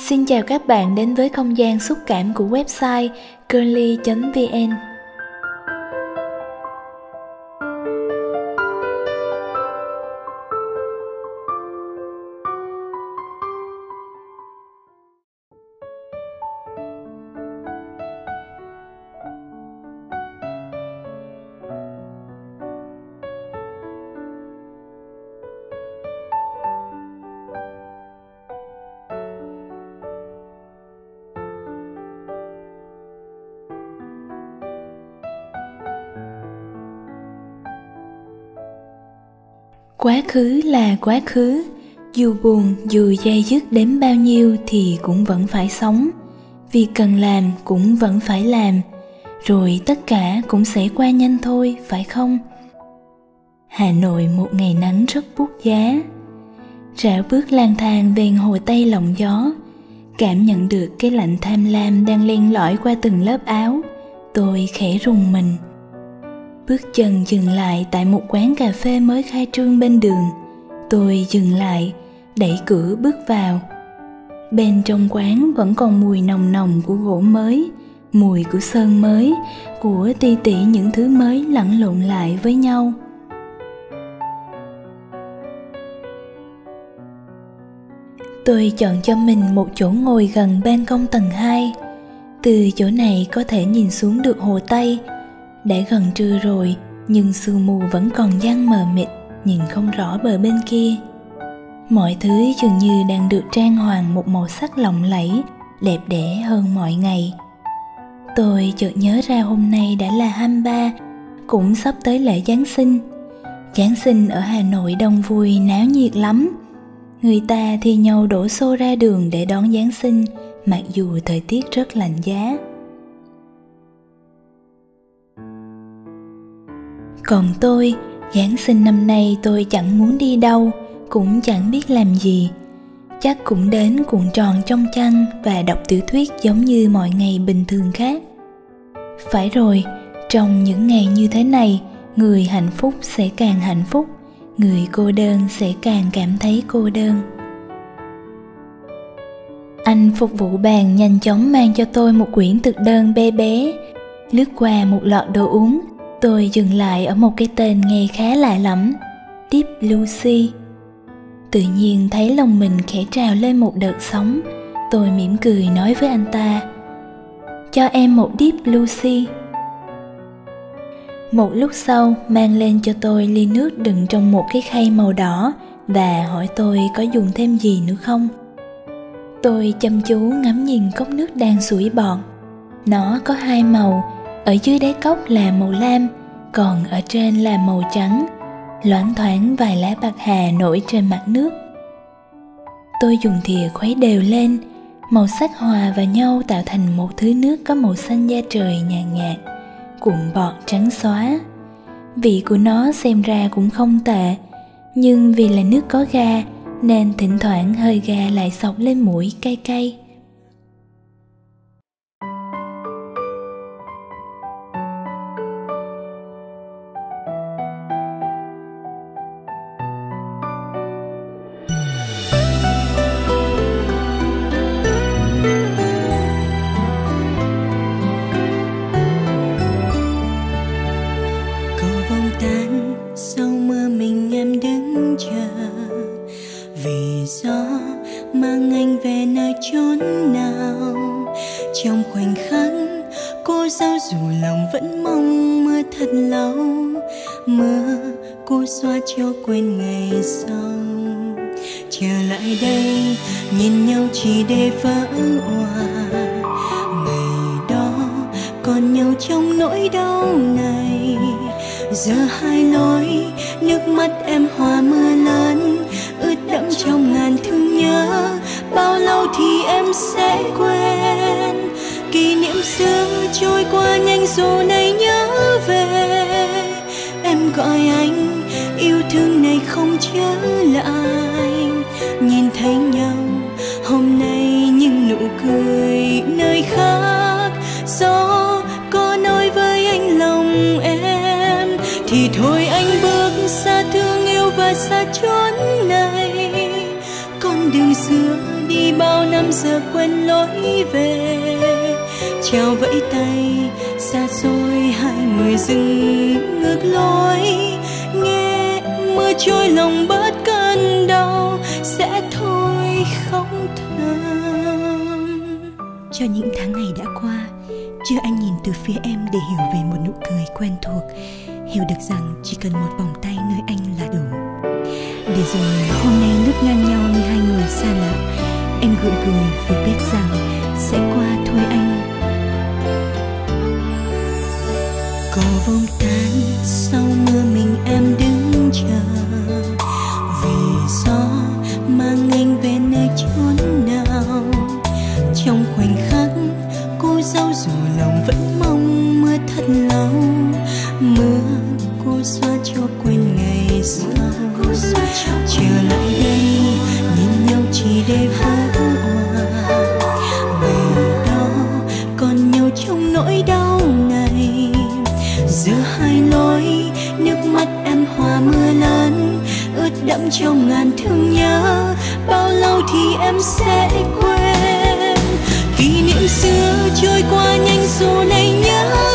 Xin chào các bạn đến với không gian xúc cảm của website curly.vn quá khứ là quá khứ, dù buồn dù dây dứt đến bao nhiêu thì cũng vẫn phải sống. Việc cần làm cũng vẫn phải làm, rồi tất cả cũng sẽ qua nhanh thôi, phải không? Hà nội một ngày nắng rất bút giá. Rảo bước lang thang ven hồ tây lộng gió, cảm nhận được cái lạnh tham lam đang len lỏi qua từng lớp áo. Tôi khẽ rùng mình bước chân dừng lại tại một quán cà phê mới khai trương bên đường. Tôi dừng lại, đẩy cửa bước vào. Bên trong quán vẫn còn mùi nồng nồng của gỗ mới, mùi của sơn mới, của ti tỉ những thứ mới lẫn lộn lại với nhau. Tôi chọn cho mình một chỗ ngồi gần ban công tầng 2 từ chỗ này có thể nhìn xuống được hồ tây đã gần trưa rồi, nhưng sương mù vẫn còn giăng mờ mịt, nhìn không rõ bờ bên kia. Mọi thứ dường như đang được trang hoàng một màu sắc lộng lẫy, đẹp đẽ hơn mọi ngày. Tôi chợt nhớ ra hôm nay đã là 23 cũng sắp tới lễ Giáng sinh. Giáng sinh ở Hà Nội đông vui náo nhiệt lắm. Người ta thì nhau đổ xô ra đường để đón Giáng sinh, Mặc dù thời tiết rất lạnh giá. Còn tôi, giáng sinh năm nay tôi chẳng muốn đi đâu, cũng chẳng biết làm gì. Chắc cũng đến cuộn tròn trong chăn và đọc tiểu thuyết giống như mọi ngày bình thường khác. Phải rồi, trong những ngày như thế này, người hạnh phúc sẽ càng hạnh phúc, người cô đơn sẽ càng cảm thấy cô đơn. Anh phục vụ bàn nhanh chóng mang cho tôi một quyển thực đơn bé bé, lướt qua một lọ đồ uống tôi dừng lại ở một cái tên nghe khá lạ lắm deep lucy. Tự nhiên thấy lòng mình khẽ trào lên một đợt sóng, tôi mỉm cười nói với anh ta, cho em một deep lucy. Một lúc sau, mang lên cho tôi ly nước đựng trong một cái khay màu đỏ và hỏi tôi có dùng thêm gì nữa không. Tôi chăm chú ngắm nhìn cốc nước đang sủi bọt. Nó có hai màu ở dưới đáy cốc là màu lam còn ở trên là màu trắng. Loãng thoáng vài lá bạc hà nổi trên mặt nước. Tôi dùng thìa khuấy đều lên. Màu sắc hòa vào nhau tạo thành một thứ nước có màu xanh da trời nhàn nhạt, nhạt cuộn bọt trắng xóa. Vị của nó xem ra cũng không tệ nhưng vì là nước có ga nên thỉnh thoảng hơi ga lại sọc lên mũi cay cay. Nhiều nhau trong nỗi đau này. Giờ hai lối nước mắt em hòa mưa lớn, ướt đẫm trong ngàn thương nhớ. Bao lâu thì em sẽ quên? Kỷ niệm xưa trôi qua nhanh dù này nhớ về. Em gọi anh, yêu thương này không trở lại. Nhìn thấy nhau, hôm nay những nụ cười nơi khác. Và xa chốn này. Con đường xưa đi bao năm giờ quên lối về. Chào vẫy tay, xa xôi hai người dừng ngược lối. Nghe mưa trôi lòng bớt cơn đau, sẽ thôi không thơm. Cho những tháng ngày đã qua, chưa anh nhìn từ phía em để hiểu về một nụ cười quen thuộc. Hiểu được rằng chỉ cần một vòng ngang nhau như hai người xa lạ. Em gượng cười vì biết rằng sẽ qua thôi anh. Có vòng tan sau mưa mình em đứng chờ. Vì gió mang anh về nơi chốn nào. Trong khoảnh khắc cô dâu dù lòng vẫn mong mưa thật lâu. Mưa cô xoa cho trong ngàn thương nhớ, bao lâu thì em sẽ quên. Kỷ niệm xưa trôi qua nhanh dù này nhớ.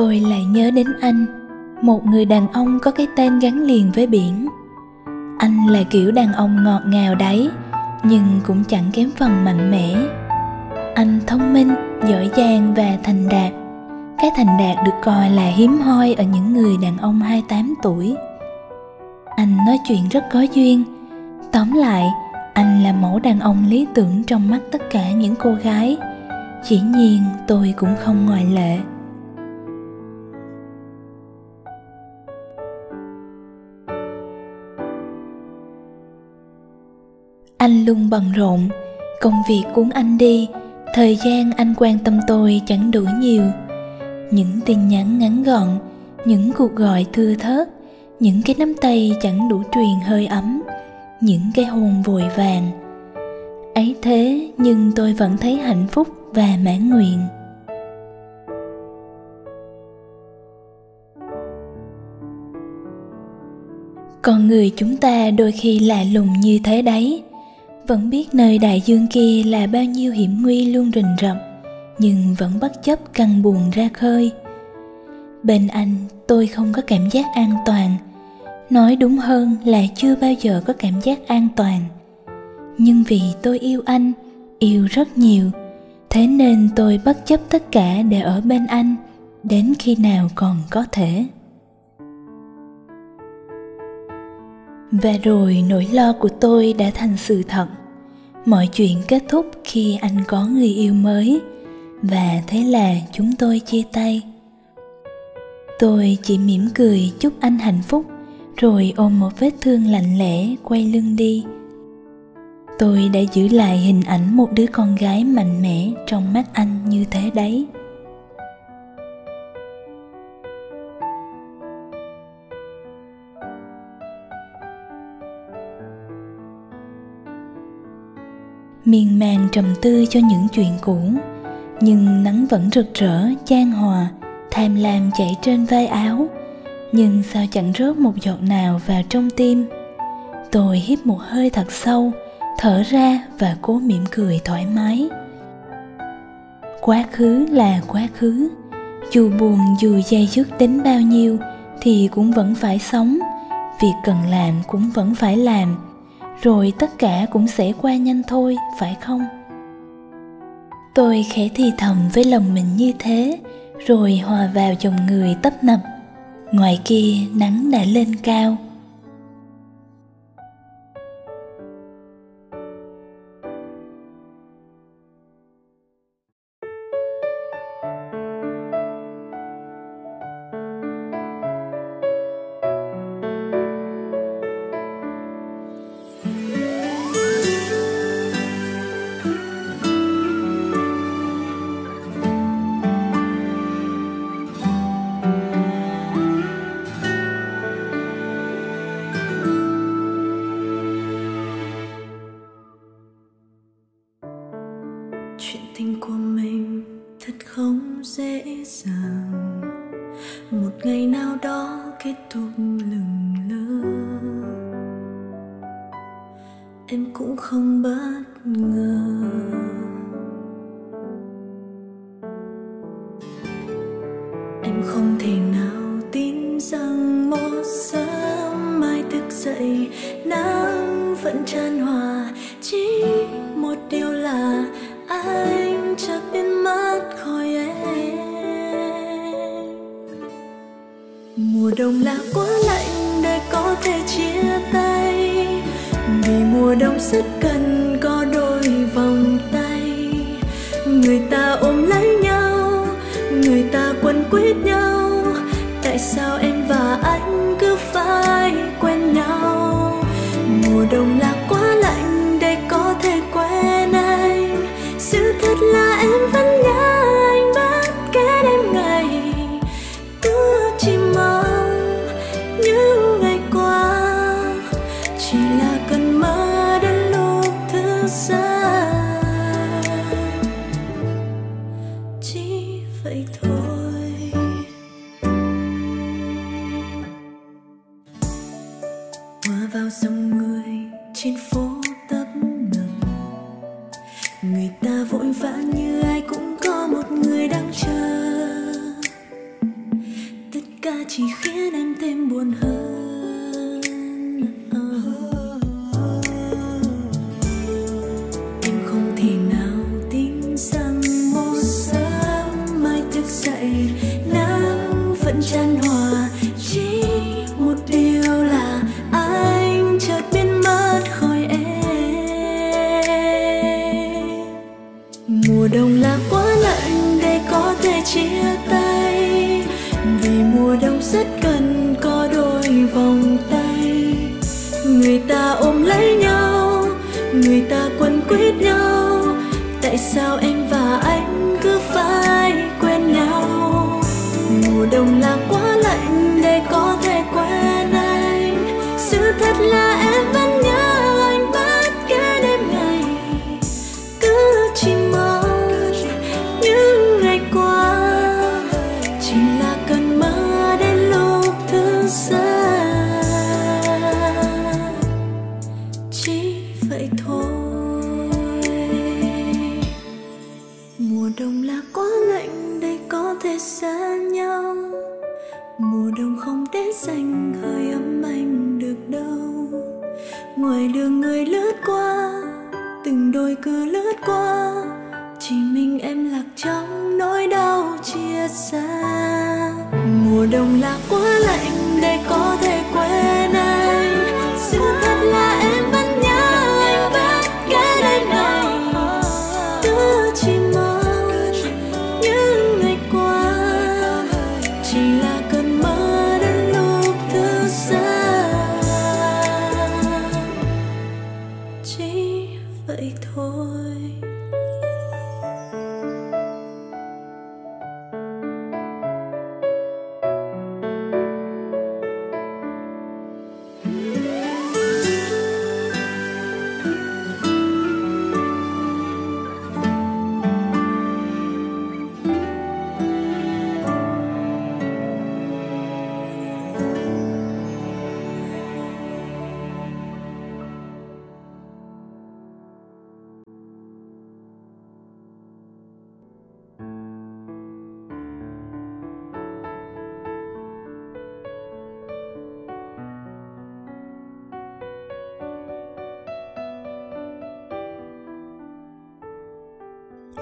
Tôi lại nhớ đến anh, một người đàn ông có cái tên gắn liền với biển. Anh là kiểu đàn ông ngọt ngào đấy, nhưng cũng chẳng kém phần mạnh mẽ. Anh thông minh, giỏi giang và thành đạt. Cái thành đạt được coi là hiếm hoi ở những người đàn ông 28 tuổi. Anh nói chuyện rất có duyên. Tóm lại, anh là mẫu đàn ông lý tưởng trong mắt tất cả những cô gái. Chỉ nhiên tôi cũng không ngoại lệ. Anh luôn bận rộn. Công việc cuốn anh đi, thời gian anh quan tâm tôi chẳng đủ nhiều. Những tin nhắn ngắn gọn, những cuộc gọi thưa thớt, những cái nắm tay chẳng đủ truyền hơi ấm, những cái hôn vội vàng. Ấy thế nhưng tôi vẫn thấy hạnh phúc và mãn nguyện. Con người chúng ta đôi khi lạ lùng như thế đấy vẫn biết nơi đại dương kia là bao nhiêu hiểm nguy luôn rình rập, nhưng vẫn bất chấp căng buồn ra khơi. Bên anh, tôi không có cảm giác an toàn. Nói đúng hơn là chưa bao giờ có cảm giác an toàn. Nhưng vì tôi yêu anh, yêu rất nhiều, thế nên tôi bất chấp tất cả để ở bên anh, đến khi nào còn có thể. Và rồi nỗi lo của tôi đã thành sự thật mọi chuyện kết thúc khi anh có người yêu mới. Và thế là chúng tôi chia tay. Tôi chỉ mỉm cười chúc anh hạnh phúc, rồi ôm một vết thương lạnh lẽ quay lưng đi. Tôi đã giữ lại hình ảnh một đứa con gái mạnh mẽ trong mắt anh như thế đấy. Miên man trầm tư cho những chuyện cũ, nhưng nắng vẫn rực rỡ, chan hòa, tham lam chảy trên vai áo. Nhưng sao chẳng rớt một giọt nào vào trong tim? Tôi hít một hơi thật sâu, thở ra và cố mỉm cười thoải mái. Quá khứ là quá khứ, dù buồn dù dây dứt đến bao nhiêu thì cũng vẫn phải sống, việc cần làm cũng vẫn phải làm rồi tất cả cũng sẽ qua nhanh thôi, phải không? Tôi khẽ thì thầm với lòng mình như thế, rồi hòa vào dòng người tấp nập. Ngoài kia, nắng đã lên cao. Của mình thật không dễ dàng. Một ngày nào đó kết thúc lừng lỡ em cũng không bất ngờ. Người ta ôm lấy nhau, người ta quấn quýt nhau. Tại sao em và anh cứ phải quen nhau? Mùa đông là quá vội vã như ai cũng có một người đang chờ. Tất cả chỉ khiến em thêm buồn hơn. Em không thể nào tin rằng một sớm mai thức dậy, nắng vẫn chan hòa tại sao em và anh cứ qua, chỉ mình em lạc trong nỗi đau chia xa. Mùa đông là quá lạnh để có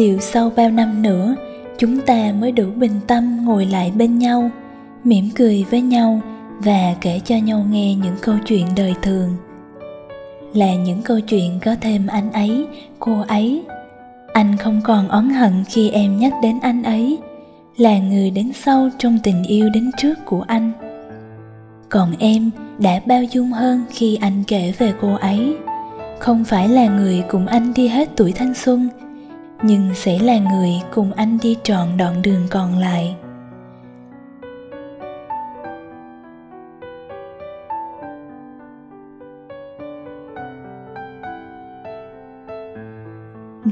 liệu sau bao năm nữa, chúng ta mới đủ bình tâm ngồi lại bên nhau, mỉm cười với nhau và kể cho nhau nghe những câu chuyện đời thường. Là những câu chuyện có thêm anh ấy, cô ấy. Anh không còn oán hận khi em nhắc đến anh ấy, là người đến sau trong tình yêu đến trước của anh. Còn em đã bao dung hơn khi anh kể về cô ấy. Không phải là người cùng anh đi hết tuổi thanh xuân nhưng sẽ là người cùng anh đi trọn đoạn đường còn lại.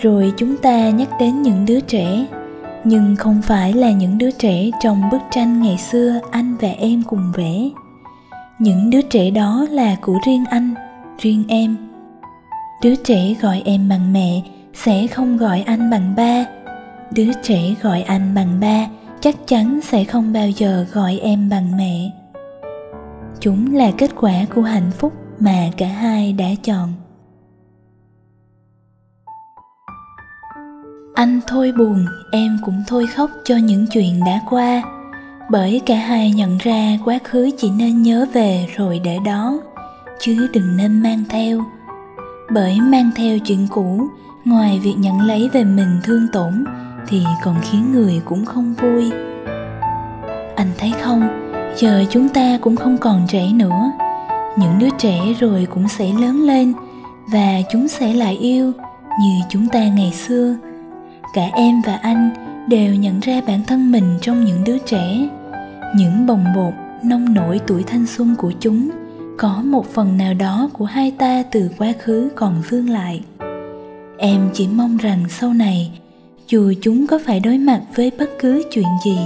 Rồi chúng ta nhắc đến những đứa trẻ, nhưng không phải là những đứa trẻ trong bức tranh ngày xưa anh và em cùng vẽ. Những đứa trẻ đó là của riêng anh, riêng em. Đứa trẻ gọi em bằng mẹ sẽ không gọi anh bằng ba. Đứa trẻ gọi anh bằng ba, chắc chắn sẽ không bao giờ gọi em bằng mẹ. Chúng là kết quả của hạnh phúc mà cả hai đã chọn. Anh thôi buồn, em cũng thôi khóc cho những chuyện đã qua. Bởi cả hai nhận ra quá khứ chỉ nên nhớ về rồi để đó chứ đừng nên mang theo. Bởi mang theo chuyện cũ ngoài việc nhận lấy về mình thương tổn, thì còn khiến người cũng không vui. Anh thấy không, giờ chúng ta cũng không còn trẻ nữa. Những đứa trẻ rồi cũng sẽ lớn lên, và chúng sẽ lại yêu như chúng ta ngày xưa. Cả em và anh đều nhận ra bản thân mình trong những đứa trẻ. Những bồng bột, nông nổi tuổi thanh xuân của chúng có một phần nào đó của hai ta từ quá khứ còn vương lại em chỉ mong rằng sau này, dù chúng có phải đối mặt với bất cứ chuyện gì,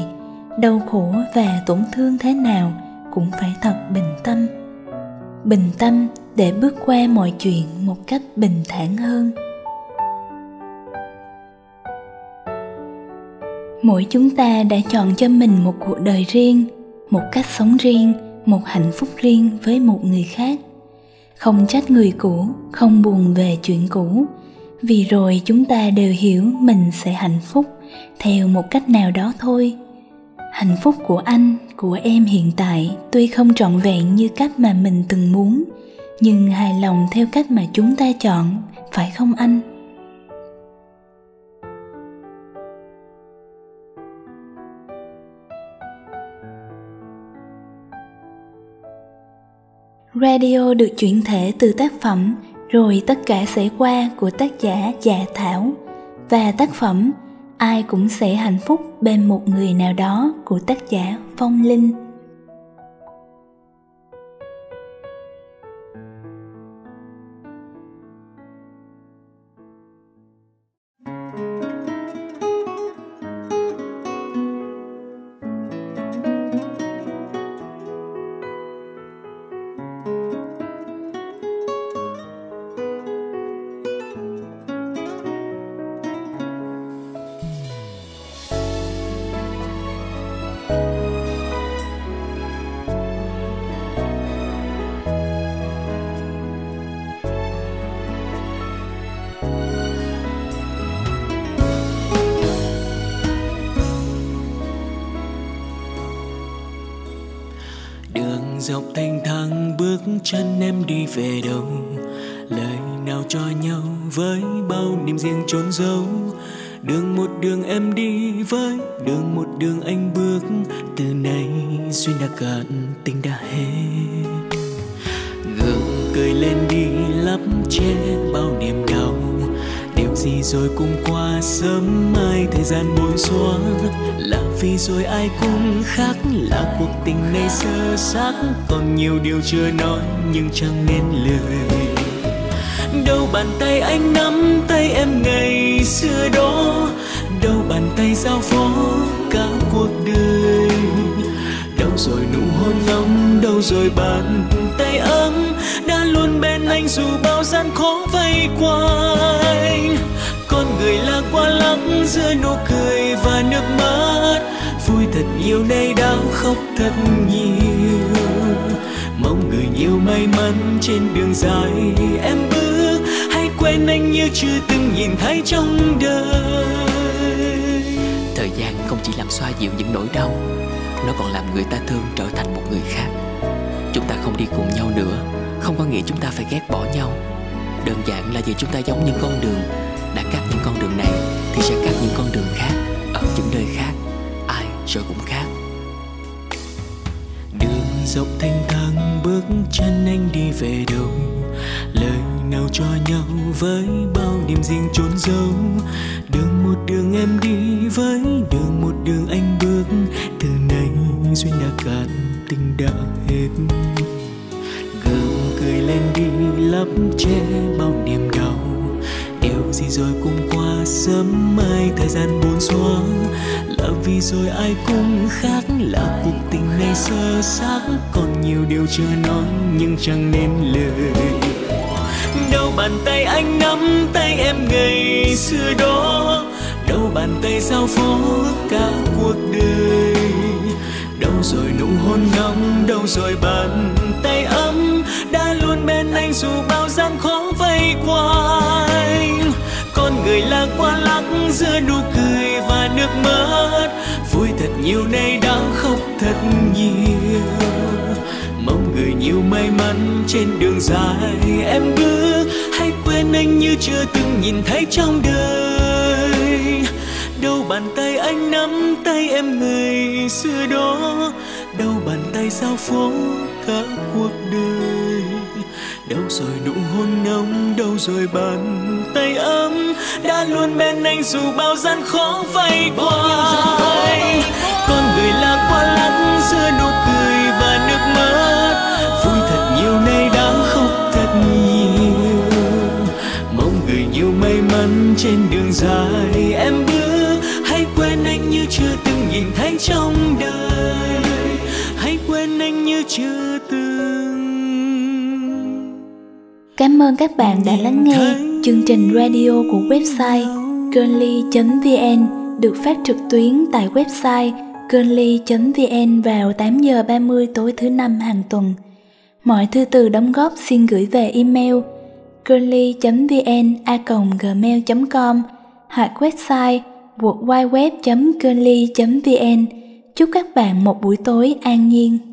đau khổ và tổn thương thế nào cũng phải thật bình tâm. Bình tâm để bước qua mọi chuyện một cách bình thản hơn. Mỗi chúng ta đã chọn cho mình một cuộc đời riêng, một cách sống riêng, một hạnh phúc riêng với một người khác. Không trách người cũ, không buồn về chuyện cũ vì rồi chúng ta đều hiểu mình sẽ hạnh phúc theo một cách nào đó thôi. Hạnh phúc của anh, của em hiện tại tuy không trọn vẹn như cách mà mình từng muốn, nhưng hài lòng theo cách mà chúng ta chọn, phải không anh? Radio được chuyển thể từ tác phẩm rồi tất cả sẽ qua của tác giả Dạ Thảo và tác phẩm Ai cũng sẽ hạnh phúc bên một người nào đó của tác giả Phong Linh. Dọc thanh thang, bước chân em đi về đâu? Lời nào cho nhau với bao niềm riêng trốn giấu? Đường một đường em đi với đường một đường anh bước. Từ nay duyên đã cạn, tình đã hết. Gượng cười lên đi, lấp che bao niềm đau. Điều gì rồi cũng qua, sớm mai thời gian bối xóa là vì rồi ai cũng khác, là cuộc tình này sơ xác. Còn nhiều điều chưa nói, nhưng chẳng nên lời đâu bàn tay anh nắm tay em ngày xưa đó, đâu bàn tay giao phó cả cuộc đời. Đâu rồi nụ hôn nóng, đâu rồi bàn tay ấm, đã luôn bên anh dù bao gian khó vây quanh. Con người là qua lắng giữa nụ cười và nước mắt. Vui thật nhiều nay đang khóc thật nhiều. Mong người nhiều may mắn trên đường dài. Em bước hãy quên anh như chưa từng nhìn thấy trong đời. Thời gian không chỉ làm xoa dịu những nỗi đau, nó còn làm người ta thương trở thành một người khác. Chúng ta không đi cùng nhau nữa, không có nghĩa chúng ta phải ghét bỏ nhau. Đơn giản là vì chúng ta giống những con đường, đã cắt những con đường này thì sẽ cắt những con đường khác những nơi khác, ai rồi cũng khác. Đường dọc thanh thang bước chân anh đi về đâu? Lời nào cho nhau với bao niềm riêng trốn giấu đường một đường em đi với đường một đường anh bước. Từ nay duyên đã cạn tình đã hết. Gương cười lên đi lấp che bao niềm đau. Điều gì rồi cũng qua sớm mai thời gian buồn xóa là vì rồi ai cũng khác, là cuộc tình này sơ xác. Còn nhiều điều chưa nói, nhưng chẳng nên lời. Đâu bàn tay anh nắm tay em ngày xưa đó. Đâu bàn tay giao phó cả cuộc đời. Đâu rồi nụ hôn nóng đâu rồi bàn tay ấm. Đã luôn bên anh dù bao gian khó vây qua là qua lắc giữa nụ cười và nước mắt. Vui thật nhiều nay đã khóc thật nhiều. Mong người nhiều may mắn trên đường dài. Em bước hãy quên anh như chưa từng nhìn thấy trong đời. Đâu bàn tay anh nắm tay em người xưa đó. Đâu bàn tay giao phó cả cuộc đời đâu rồi nụ hôn nóng, đâu rồi bàn tay ấm? Đã luôn bên anh dù bao gian khó vây quanh con người là qua lắm giữa nụ cười và nước mắt. Vui thật nhiều nay đã khóc thật nhiều. Mong người nhiều may mắn trên đường dài em bước. Hãy quên anh như chưa từng nhìn thấy trong đời. Hãy quên anh như chưa Cảm ơn các bạn đã lắng nghe chương trình radio của website girly.vn được phát trực tuyến tại website girly.vn vào 8 giờ 30 tối thứ năm hàng tuần. Mọi thư từ đóng góp xin gửi về email girly.vn@gmail.com hoặc website www.girly.vn. Chúc các bạn một buổi tối an nhiên.